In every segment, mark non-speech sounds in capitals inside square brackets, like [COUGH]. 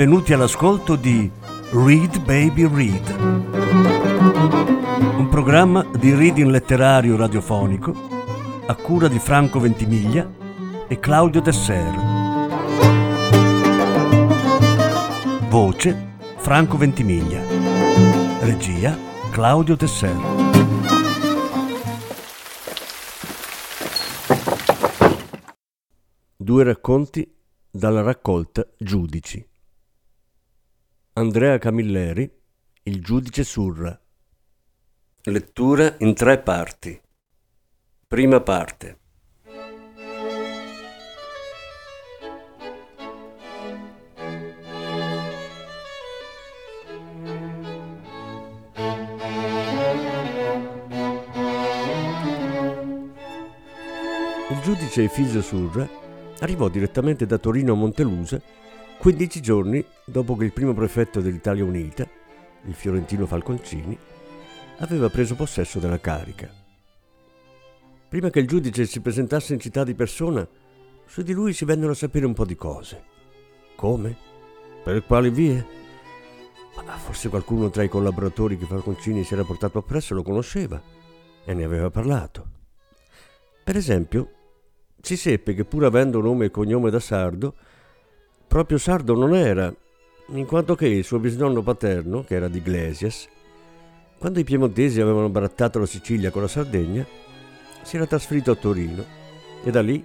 benvenuti all'ascolto di Read Baby Read, un programma di reading letterario radiofonico a cura di Franco Ventimiglia e Claudio Desser. Voce Franco Ventimiglia. Regia Claudio Desser. Due racconti dalla raccolta Giudici. Andrea Camilleri, Il giudice Surra. Lettura in tre parti. Prima parte. Il giudice Efisio Surra arrivò direttamente da Torino a Montelusa 15 giorni dopo che il primo prefetto dell'Italia Unita, il fiorentino Falconcini, aveva preso possesso della carica. Prima che il giudice si presentasse in città di persona, su di lui si vennero a sapere un po' di cose. Come? Per quali vie? Ma forse qualcuno tra i collaboratori che Falconcini si era portato appresso lo conosceva e ne aveva parlato. Per esempio, si seppe che pur avendo nome e cognome da sardo, proprio sardo non era, in quanto che il suo bisnonno paterno, che era di Iglesias, quando i piemontesi avevano barattato la Sicilia con la Sardegna, si era trasferito a Torino e da lì,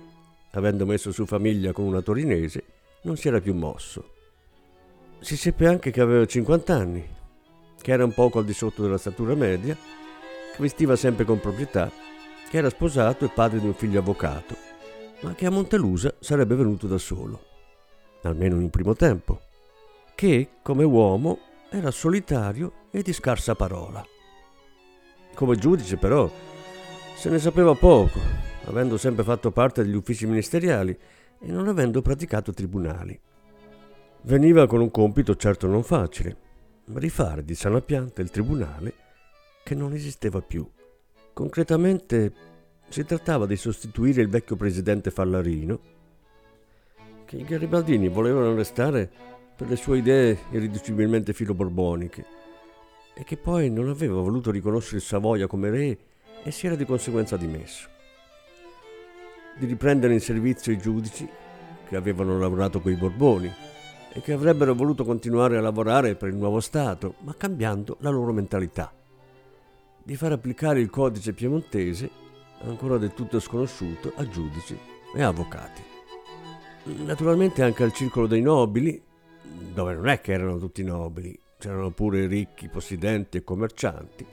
avendo messo su famiglia con una torinese, non si era più mosso. Si seppe anche che aveva 50 anni, che era un poco al di sotto della statura media, che vestiva sempre con proprietà, che era sposato e padre di un figlio avvocato ma che a Montelusa sarebbe venuto da solo, almeno in un primo tempo, che, come uomo, era solitario e di scarsa parola. Come giudice, però, se ne sapeva poco, avendo sempre fatto parte degli uffici ministeriali e non avendo praticato tribunali. Veniva con un compito certo non facile, rifare di sana pianta il tribunale che non esisteva più. Concretamente si trattava di sostituire il vecchio presidente Fallarino, che i garibaldini volevano arrestare per le sue idee irriducibilmente filoborboniche e che poi non aveva voluto riconoscere Savoia come re e si era di conseguenza dimesso. Di riprendere in servizio i giudici che avevano lavorato con i Borboni e che avrebbero voluto continuare a lavorare per il nuovo Stato, ma cambiando la loro mentalità. Di far applicare il codice piemontese ancora del tutto sconosciuto a giudici e avvocati. Naturalmente anche al circolo dei nobili, dove non è che erano tutti nobili, c'erano pure ricchi, possidenti e commercianti,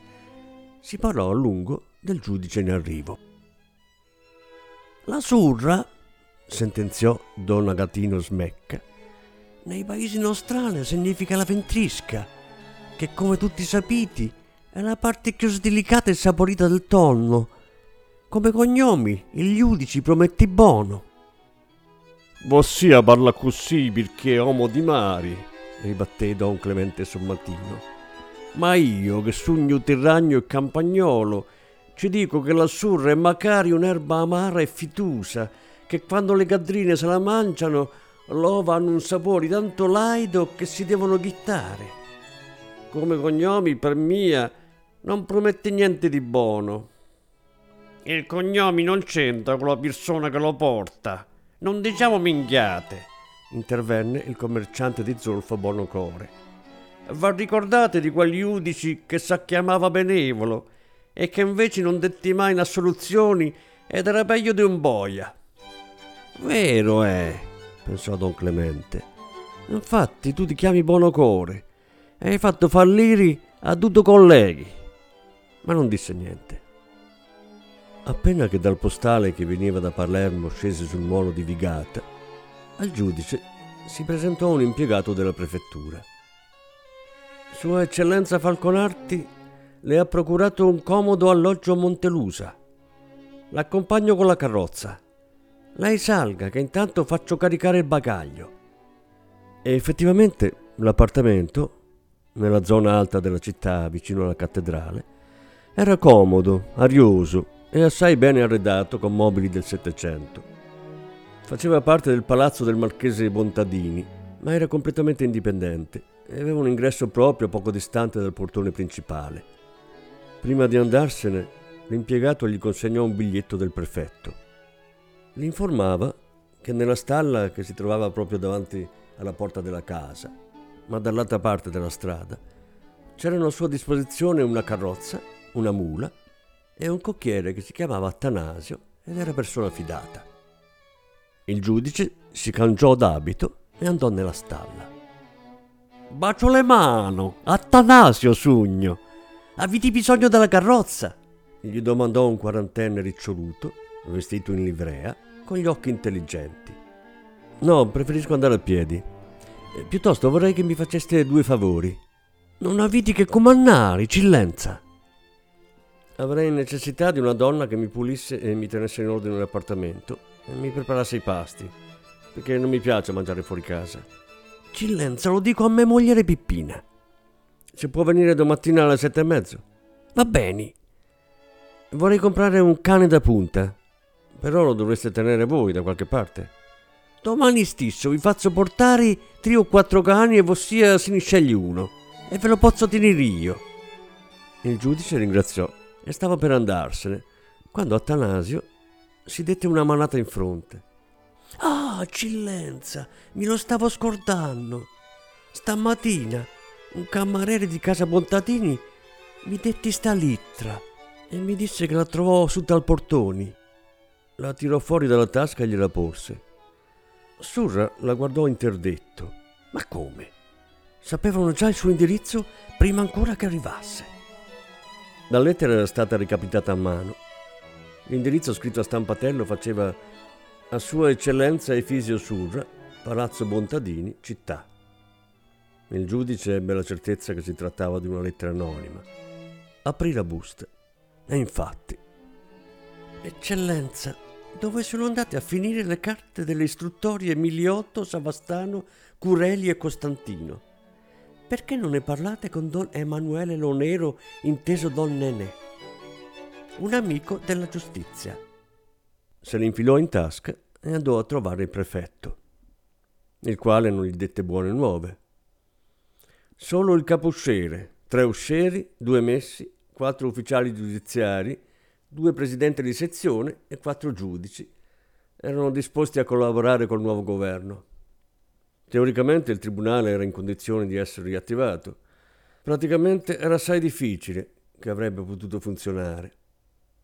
si parlò a lungo del giudice in arrivo. La surra, sentenziò Don Agatino Smecca, nei paesi nostrani significa la ventrisca, che come tutti sapete è la parte più delicata e saporita del tonno, come cognomi, il giudice prometti buono. Vossia parla così perché è uomo di mari, ribatté don Clemente Sommatino. Ma io, che sogno tirragno e campagnolo, ci dico che la surra è magari un'erba amara e fitusa, che quando le gadrine se la mangiano, l'ova hanno un sapore tanto laido che si devono ghittare. Come cognomi, per mia, non promette niente di buono. Il cognome non c'entra con la persona che lo porta. Non diciamo minchiate, intervenne il commerciante di zolfo Bonocore. Va ricordate di quegli giudici che si chiamava benevolo e che invece non detti mai in assoluzioni ed era peggio di un boia. Vero è, pensò don Clemente. Infatti tu ti chiami Bonocore e hai fatto fallire a tutti colleghi. Ma non disse niente. Appena che dal postale che veniva da Palermo scese sul molo di Vigata, al giudice si presentò un impiegato della prefettura. Sua Eccellenza Falconarti le ha procurato un comodo alloggio a Montelusa. L'accompagno con la carrozza. Lei salga, che intanto faccio caricare il bagaglio. E effettivamente l'appartamento, nella zona alta della città vicino alla cattedrale, era comodo, arioso e assai bene arredato con mobili del Settecento. Faceva parte del palazzo del marchese Bontadini, ma era completamente indipendente e aveva un ingresso proprio poco distante dal portone principale. Prima di andarsene, l'impiegato gli consegnò un biglietto del prefetto. Gli informava che nella stalla che si trovava proprio davanti alla porta della casa, ma dall'altra parte della strada, c'erano a sua disposizione una carrozza, una mula e un cocchiere che si chiamava Attanasio ed era persona fidata. Il giudice si cangiò d'abito e andò nella stalla. Bacio le mano, Attanasio Sugno, avete bisogno della carrozza? gli domandò un quarantenne riccioluto, vestito in livrea, con gli occhi intelligenti. No, preferisco andare a piedi. Eh, piuttosto vorrei che mi faceste due favori. Non avete che comandare, eccellenza. Avrei necessità di una donna che mi pulisse e mi tenesse in ordine l'appartamento e mi preparasse i pasti, perché non mi piace mangiare fuori casa. Cillenza, lo dico a mia moglie Pippina. Se può venire domattina alle sette e mezzo. Va bene. Vorrei comprare un cane da punta, però lo dovreste tenere voi da qualche parte. Domani stesso vi faccio portare tre o quattro cani e vossia se ne sceglie uno e ve lo posso tenere io. Il giudice ringraziò e stava per andarsene quando Attanasio si dette una manata in fronte. Ah, eccellenza, mi lo stavo scordando. Stamattina un cameriere di casa Bontatini mi detti sta littra e mi disse che la trovò su dal portoni. La tirò fuori dalla tasca e gliela porse. Surra la guardò interdetto. Ma come? Sapevano già il suo indirizzo prima ancora che arrivasse. La lettera era stata recapitata a mano. L'indirizzo scritto a stampatello faceva a Sua Eccellenza Efisio Surra, Palazzo Bontadini, città. Il giudice ebbe la certezza che si trattava di una lettera anonima. Aprì la busta e infatti, Eccellenza, dove sono andate a finire le carte delle istruttorie Miliotto, Savastano, Cureli e Costantino? Perché non ne parlate con Don Emanuele Lonero, inteso Don Nenè? Un amico della giustizia. Se l'infilò in tasca e andò a trovare il prefetto, il quale non gli dette buone nuove. Solo il capusciere, tre uscieri, due messi, quattro ufficiali giudiziari, due presidenti di sezione e quattro giudici erano disposti a collaborare col nuovo governo. Teoricamente il tribunale era in condizione di essere riattivato. Praticamente era assai difficile che avrebbe potuto funzionare.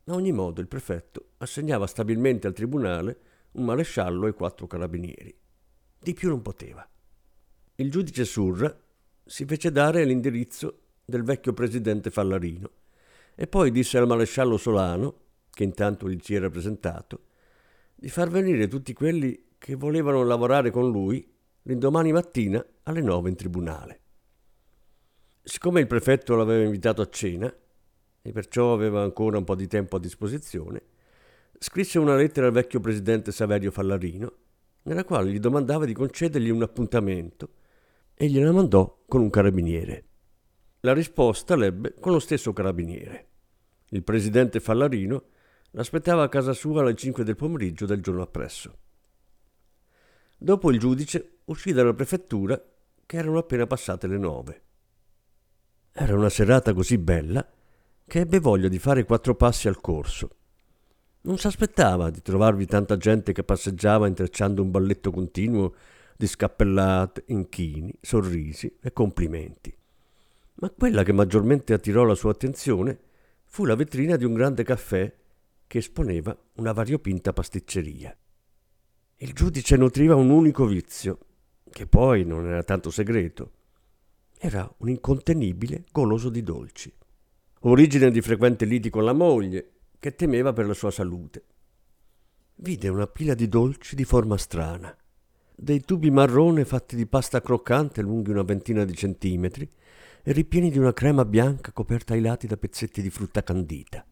A ogni modo il prefetto assegnava stabilmente al tribunale un maresciallo e quattro carabinieri. Di più non poteva. Il giudice Surra si fece dare l'indirizzo del vecchio presidente Fallarino e poi disse al maresciallo Solano, che intanto gli si era presentato, di far venire tutti quelli che volevano lavorare con lui l'indomani mattina alle nove in tribunale. Siccome il prefetto l'aveva invitato a cena e perciò aveva ancora un po' di tempo a disposizione, scrisse una lettera al vecchio presidente Saverio Fallarino, nella quale gli domandava di concedergli un appuntamento e gliela mandò con un carabiniere. La risposta l'ebbe con lo stesso carabiniere. Il presidente Fallarino l'aspettava a casa sua alle 5 del pomeriggio del giorno appresso. Dopo il giudice uscì dalla prefettura che erano appena passate le nove. Era una serata così bella che ebbe voglia di fare quattro passi al corso. Non s'aspettava di trovarvi tanta gente che passeggiava intrecciando un balletto continuo di scappellate, inchini, sorrisi e complimenti. Ma quella che maggiormente attirò la sua attenzione fu la vetrina di un grande caffè che esponeva una variopinta pasticceria. Il giudice nutriva un unico vizio, che poi non era tanto segreto. Era un incontenibile goloso di dolci. Origine di frequente liti con la moglie, che temeva per la sua salute. Vide una pila di dolci di forma strana, dei tubi marrone fatti di pasta croccante lunghi una ventina di centimetri e ripieni di una crema bianca coperta ai lati da pezzetti di frutta candita.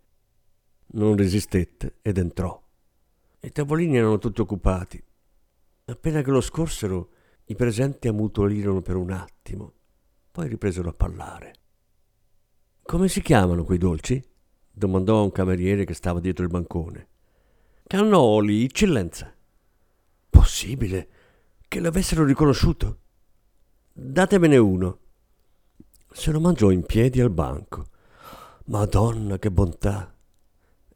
Non resistette ed entrò. I tavolini erano tutti occupati. Appena che lo scorsero, i presenti ammutolirono per un attimo, poi ripresero a parlare. Come si chiamano quei dolci? domandò a un cameriere che stava dietro il bancone. Cannoli, eccellenza. Possibile che l'avessero riconosciuto? datemene uno. Se lo mangiò in piedi al banco. Madonna, che bontà!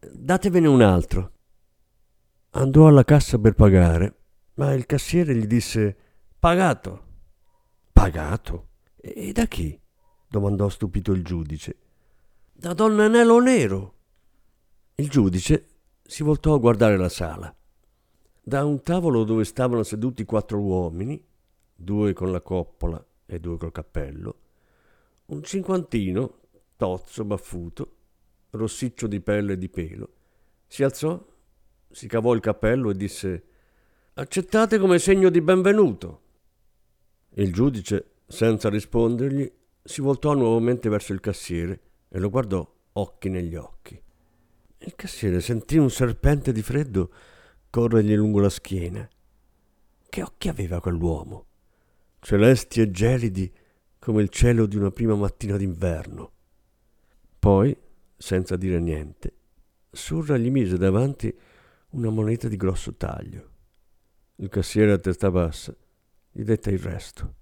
Datevene un altro. Andò alla cassa per pagare, ma il cassiere gli disse Pagato. Pagato? E da chi? domandò stupito il giudice. Da Don Nenelo Nero. Il giudice si voltò a guardare la sala. Da un tavolo dove stavano seduti quattro uomini, due con la coppola e due col cappello, un cinquantino, tozzo, baffuto, rossiccio di pelle e di pelo, si alzò, si cavò il cappello e disse Accettate come segno di benvenuto. Il giudice, senza rispondergli, si voltò nuovamente verso il cassiere e lo guardò occhi negli occhi. Il cassiere sentì un serpente di freddo corrergli lungo la schiena. Che occhi aveva quell'uomo? Celesti e gelidi come il cielo di una prima mattina d'inverno. Poi, senza dire niente, Surra gli mise davanti una moneta di grosso taglio. Il cassiere a testa bassa gli dette il resto.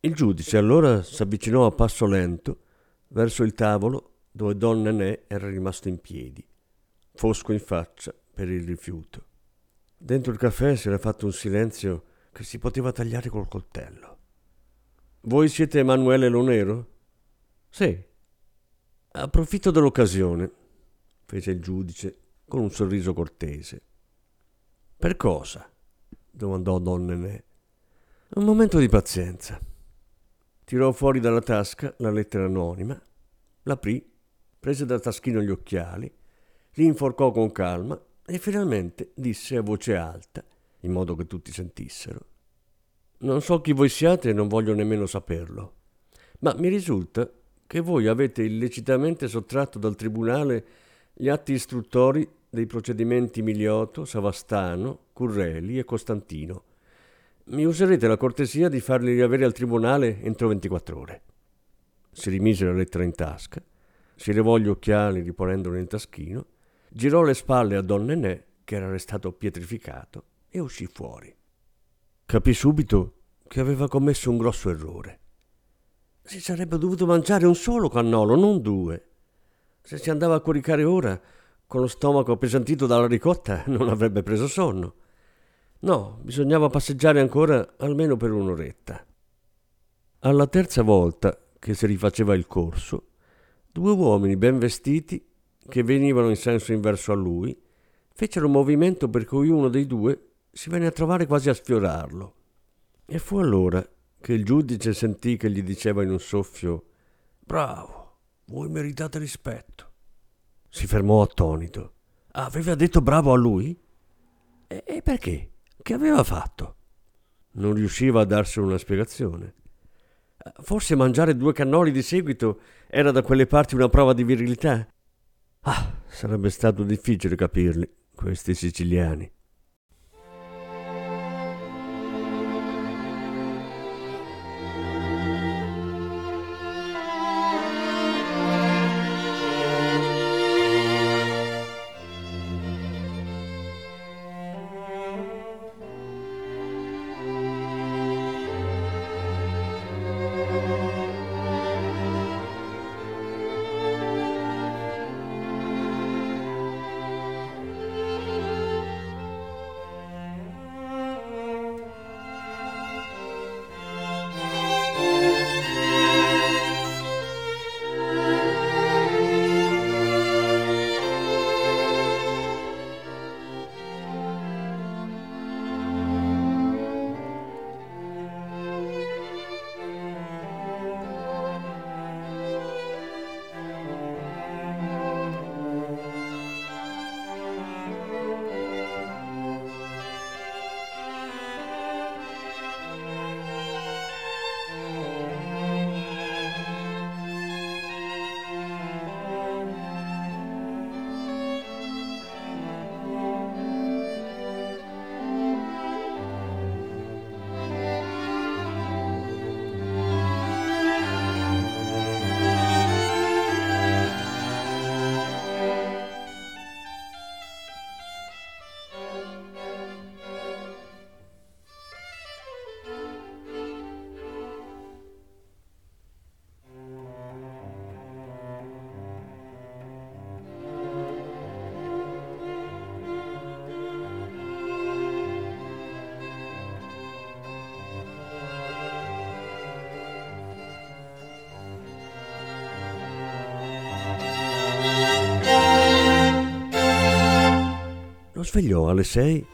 Il giudice allora s'avvicinò a passo lento verso il tavolo dove Don Nenè era rimasto in piedi, fosco in faccia per il rifiuto. Dentro il caffè si era fatto un silenzio che si poteva tagliare col coltello. Voi siete Emanuele Lonero? Sì. Approfitto dell'occasione, fece il giudice con un sorriso cortese. Per cosa? domandò Don Nenè. Un momento di pazienza. Tirò fuori dalla tasca la lettera anonima, l'aprì, prese dal taschino gli occhiali, li inforcò con calma e finalmente disse a voce alta, in modo che tutti sentissero. Non so chi voi siate e non voglio nemmeno saperlo, ma mi risulta che voi avete illecitamente sottratto dal tribunale gli atti istruttori dei procedimenti Miliotto, Savastano, Currelli e Costantino mi userete la cortesia di farli riavere al tribunale entro 24 ore. Si rimise la lettera in tasca, si levò gli occhiali riponendoli nel taschino, girò le spalle a Don Nenè, che era restato pietrificato, e uscì fuori. Capì subito che aveva commesso un grosso errore. Si sarebbe dovuto mangiare un solo cannolo, non due. Se si andava a coricare ora, con lo stomaco appesantito dalla ricotta, [LAUGHS] non avrebbe preso sonno. No, bisognava passeggiare ancora almeno per un'oretta. Alla terza volta che si rifaceva il corso, due uomini ben vestiti, che venivano in senso inverso a lui, fecero un movimento per cui uno dei due si venne a trovare quasi a sfiorarlo. E fu allora che il giudice sentì che gli diceva in un soffio Bravo, voi meritate rispetto. Si fermò attonito. Aveva detto bravo a lui? E, perché? Che aveva fatto? Non riusciva a darsi una spiegazione. Forse mangiare due cannoli di seguito era da quelle parti una prova di virilità. Ah, sarebbe stato difficile capirli, questi siciliani. Svegliò alle sei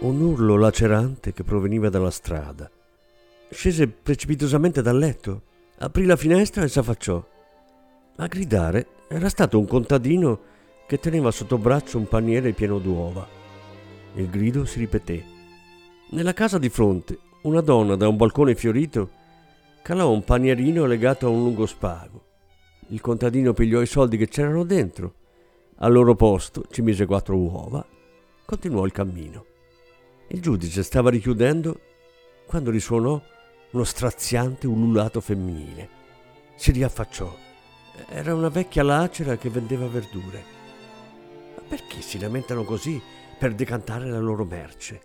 un urlo lacerante che proveniva dalla strada. Scese precipitosamente dal letto, aprì la finestra e s'affacciò. A gridare era stato un contadino che teneva sotto braccio un paniere pieno d'uova. Il grido si ripeté. Nella casa di fronte, una donna da un balcone fiorito calò un panierino legato a un lungo spago. Il contadino pigliò i soldi che c'erano dentro, al loro posto ci mise quattro uova, continuò il cammino. Il giudice stava richiudendo quando risuonò uno straziante ululato femminile. Si riaffacciò. Era una vecchia lacera che vendeva verdure. Ma perché si lamentano così per decantare la loro merce?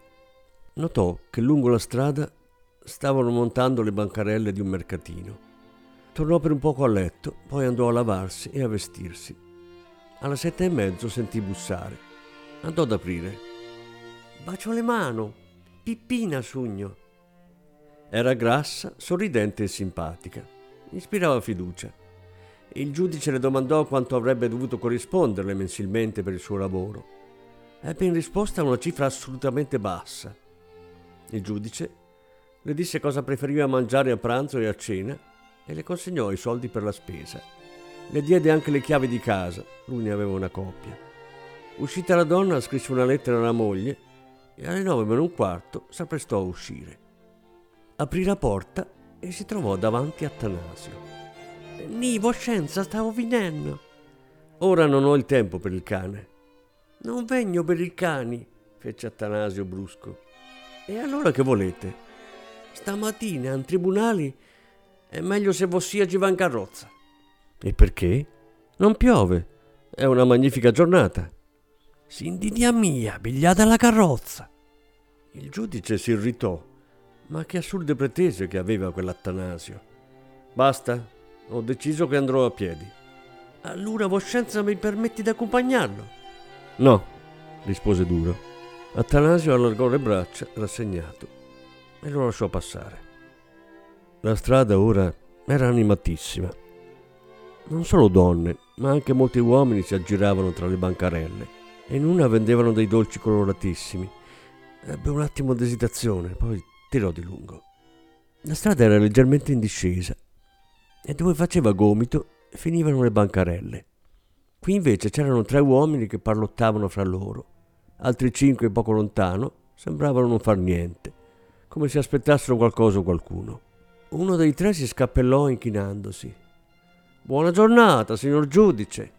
Notò che lungo la strada stavano montando le bancarelle di un mercatino. Tornò per un poco a letto, poi andò a lavarsi e a vestirsi. Alla sette e mezzo sentì bussare. Andò ad aprire. Bacio le mano. Pippina Sugno. Era grassa, sorridente e simpatica. Ispirava fiducia. Il giudice le domandò quanto avrebbe dovuto corrisponderle mensilmente per il suo lavoro. Ebbe in risposta una cifra assolutamente bassa. Il giudice le disse cosa preferiva mangiare a pranzo e a cena e le consegnò i soldi per la spesa. Le diede anche le chiavi di casa, lui ne aveva una coppia. Uscita la donna, scrisse una lettera alla moglie e alle nove meno un quarto s'apprestò a uscire. Aprì la porta e si trovò davanti a Tanasio. Nivo, scienza, stavo finendo. Ora non ho il tempo per il cane. Non vegno per i cani, fece Attanasio brusco. E allora che volete? Stamattina in tribunali è meglio se vossiagi va in carrozza. E perché? Non piove. È una magnifica giornata. Sindinia mia, pigliate la carrozza. Il giudice si irritò. Ma che assurde pretese che aveva quell'Attanasio. Basta, ho deciso che andrò a piedi. Allora voscenza mi permetti di accompagnarlo? No, rispose duro. Attanasio allargò le braccia, rassegnato e lo lasciò passare. La strada ora era animatissima. Non solo donne, ma anche molti uomini si aggiravano tra le bancarelle e in una vendevano dei dolci coloratissimi. Ebbe un attimo d'esitazione, poi tirò di lungo. La strada era leggermente in discesa e dove faceva gomito finivano le bancarelle. Qui invece c'erano tre uomini che parlottavano fra loro. Altri cinque poco lontano sembravano non far niente come se aspettassero qualcosa o qualcuno. Uno dei tre si scappellò inchinandosi. Buona giornata, signor giudice.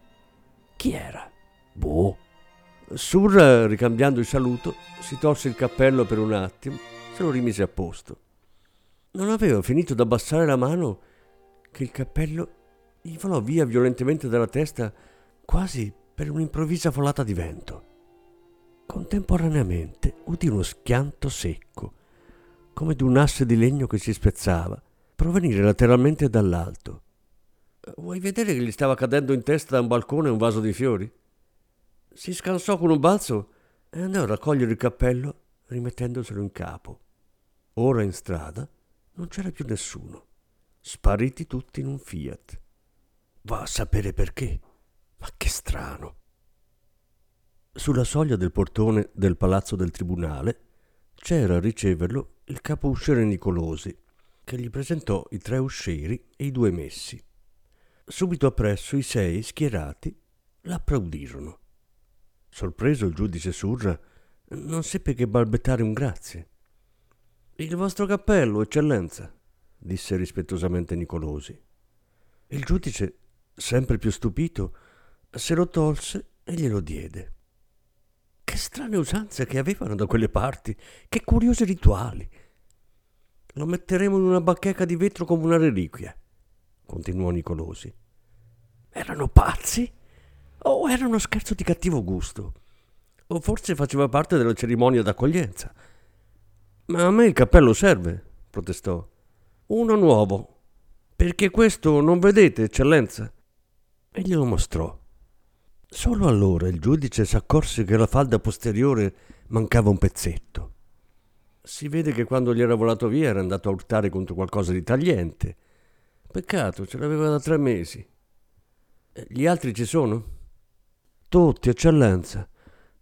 Chi era? Boh. Sur, ricambiando il saluto, si tolse il cappello per un attimo, se lo rimise a posto. Non aveva finito d'abbassare la mano che il cappello gli volò via violentemente dalla testa quasi per un'improvvisa folata di vento. Contemporaneamente udì uno schianto secco come di un asse di legno che si spezzava, provenire lateralmente dall'alto. Vuoi vedere che gli stava cadendo in testa da un balcone un vaso di fiori? Si scansò con un balzo e andò a raccogliere il cappello rimettendoselo in capo. Ora in strada non c'era più nessuno. Spariti tutti in un Fiat. Va a sapere perché. Ma che strano. Sulla soglia del portone del palazzo del tribunale c'era a riceverlo il capo usciere Nicolosi, che gli presentò i tre uscieri e i due messi. Subito appresso i sei schierati l'applaudirono. Sorpreso il giudice Surra non seppe che balbettare un grazie. Il vostro cappello, eccellenza, disse rispettosamente Nicolosi. Il giudice, sempre più stupito, se lo tolse e glielo diede. Che strane usanze che avevano da quelle parti, che curiosi rituali. Lo metteremo in una bacheca di vetro come una reliquia, continuò Nicolosi. Erano pazzi? O era uno scherzo di cattivo gusto? O forse faceva parte della cerimonia d'accoglienza? Ma a me il cappello serve, protestò. Uno nuovo. Perché questo non vedete, eccellenza? E glielo mostrò. Solo allora il giudice si accorse che la falda posteriore mancava un pezzetto. Si vede che quando gli era volato via era andato a urtare contro qualcosa di tagliente. Peccato, ce l'aveva da tre mesi. Gli altri ci sono? Tutti, eccellenza.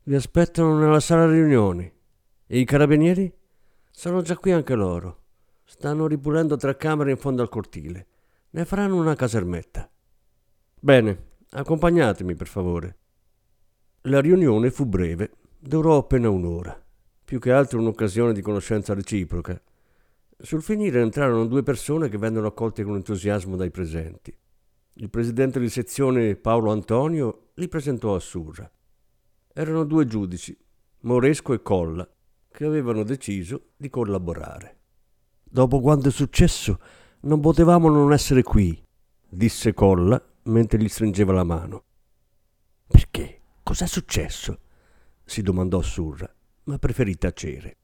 Vi aspettano nella sala riunioni. E i carabinieri? Sono già qui anche loro. Stanno ripulendo tre camere in fondo al cortile. Ne faranno una casermetta. Bene, accompagnatemi per favore. La riunione fu breve, durò appena un'ora, più che altro un'occasione di conoscenza reciproca. Sul finire entrarono due persone che vennero accolte con entusiasmo dai presenti. Il presidente di sezione Paolo Antonio li presentò a Surra. Erano due giudici, Moresco e Colla, che avevano deciso di collaborare. Dopo quanto è successo, non potevamo non essere qui, disse Colla mentre gli stringeva la mano. Perché? Cos'è successo? si domandò Surra, ma preferì tacere.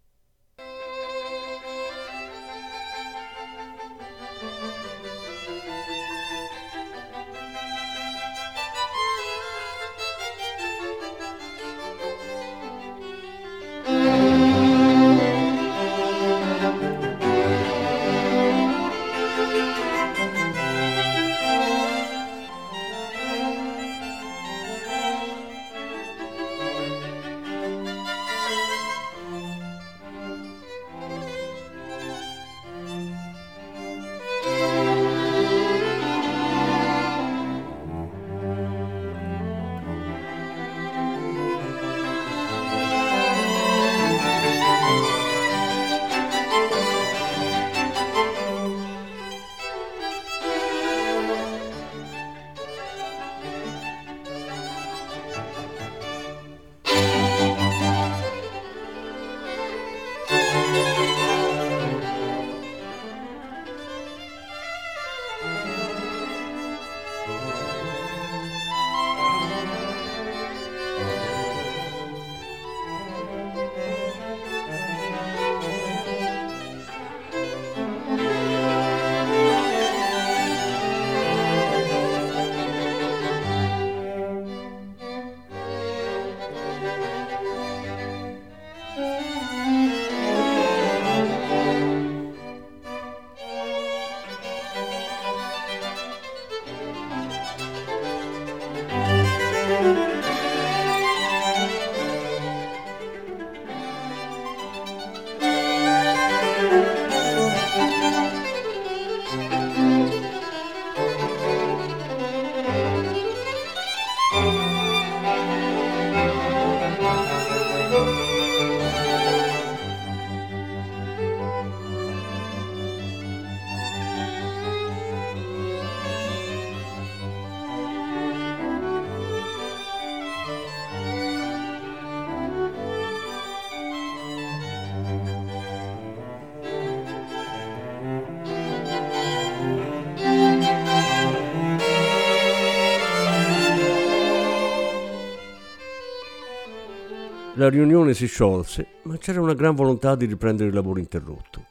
La riunione si sciolse, ma c'era una gran volontà di riprendere il lavoro interrotto.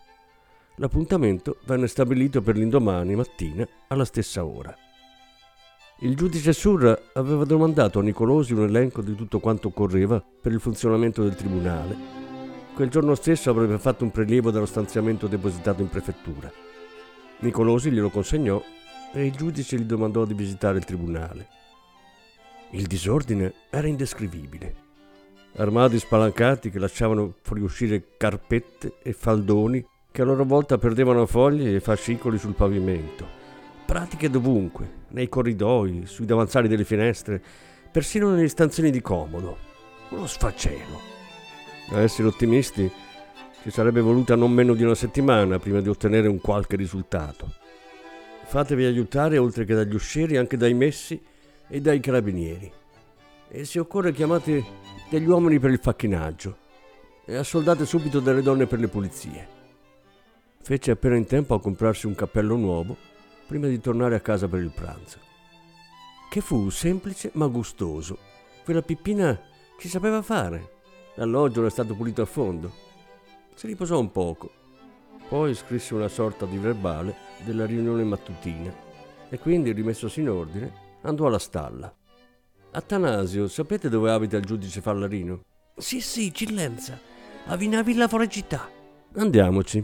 L'appuntamento venne stabilito per l'indomani mattina alla stessa ora. Il giudice Surra aveva domandato a Nicolosi un elenco di tutto quanto occorreva per il funzionamento del tribunale. Quel giorno stesso avrebbe fatto un prelievo dallo stanziamento depositato in prefettura. Nicolosi glielo consegnò e il giudice gli domandò di visitare il tribunale. Il disordine era indescrivibile armadi spalancati che lasciavano fuoriuscire carpette e faldoni che a loro volta perdevano foglie e fascicoli sul pavimento. Pratiche dovunque, nei corridoi, sui davanzali delle finestre, persino negli stanzini di comodo. Uno sfacelo. A essere ottimisti ci sarebbe voluta non meno di una settimana prima di ottenere un qualche risultato. Fatevi aiutare oltre che dagli uscieri anche dai messi e dai carabinieri. E se occorre chiamate degli uomini per il facchinaggio e assoldate subito delle donne per le pulizie. Fece appena in tempo a comprarsi un cappello nuovo prima di tornare a casa per il pranzo. Che fu semplice ma gustoso. Quella pippina ci sapeva fare. L'alloggio era stato pulito a fondo. Si riposò un poco. Poi scrisse una sorta di verbale della riunione mattutina e quindi, rimessosi in ordine, andò alla stalla. Attanasio, sapete dove abita il giudice Fallarino? Sì, sì, Cillenza, a Vinavilla Foragità. Andiamoci.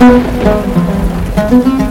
Thank you.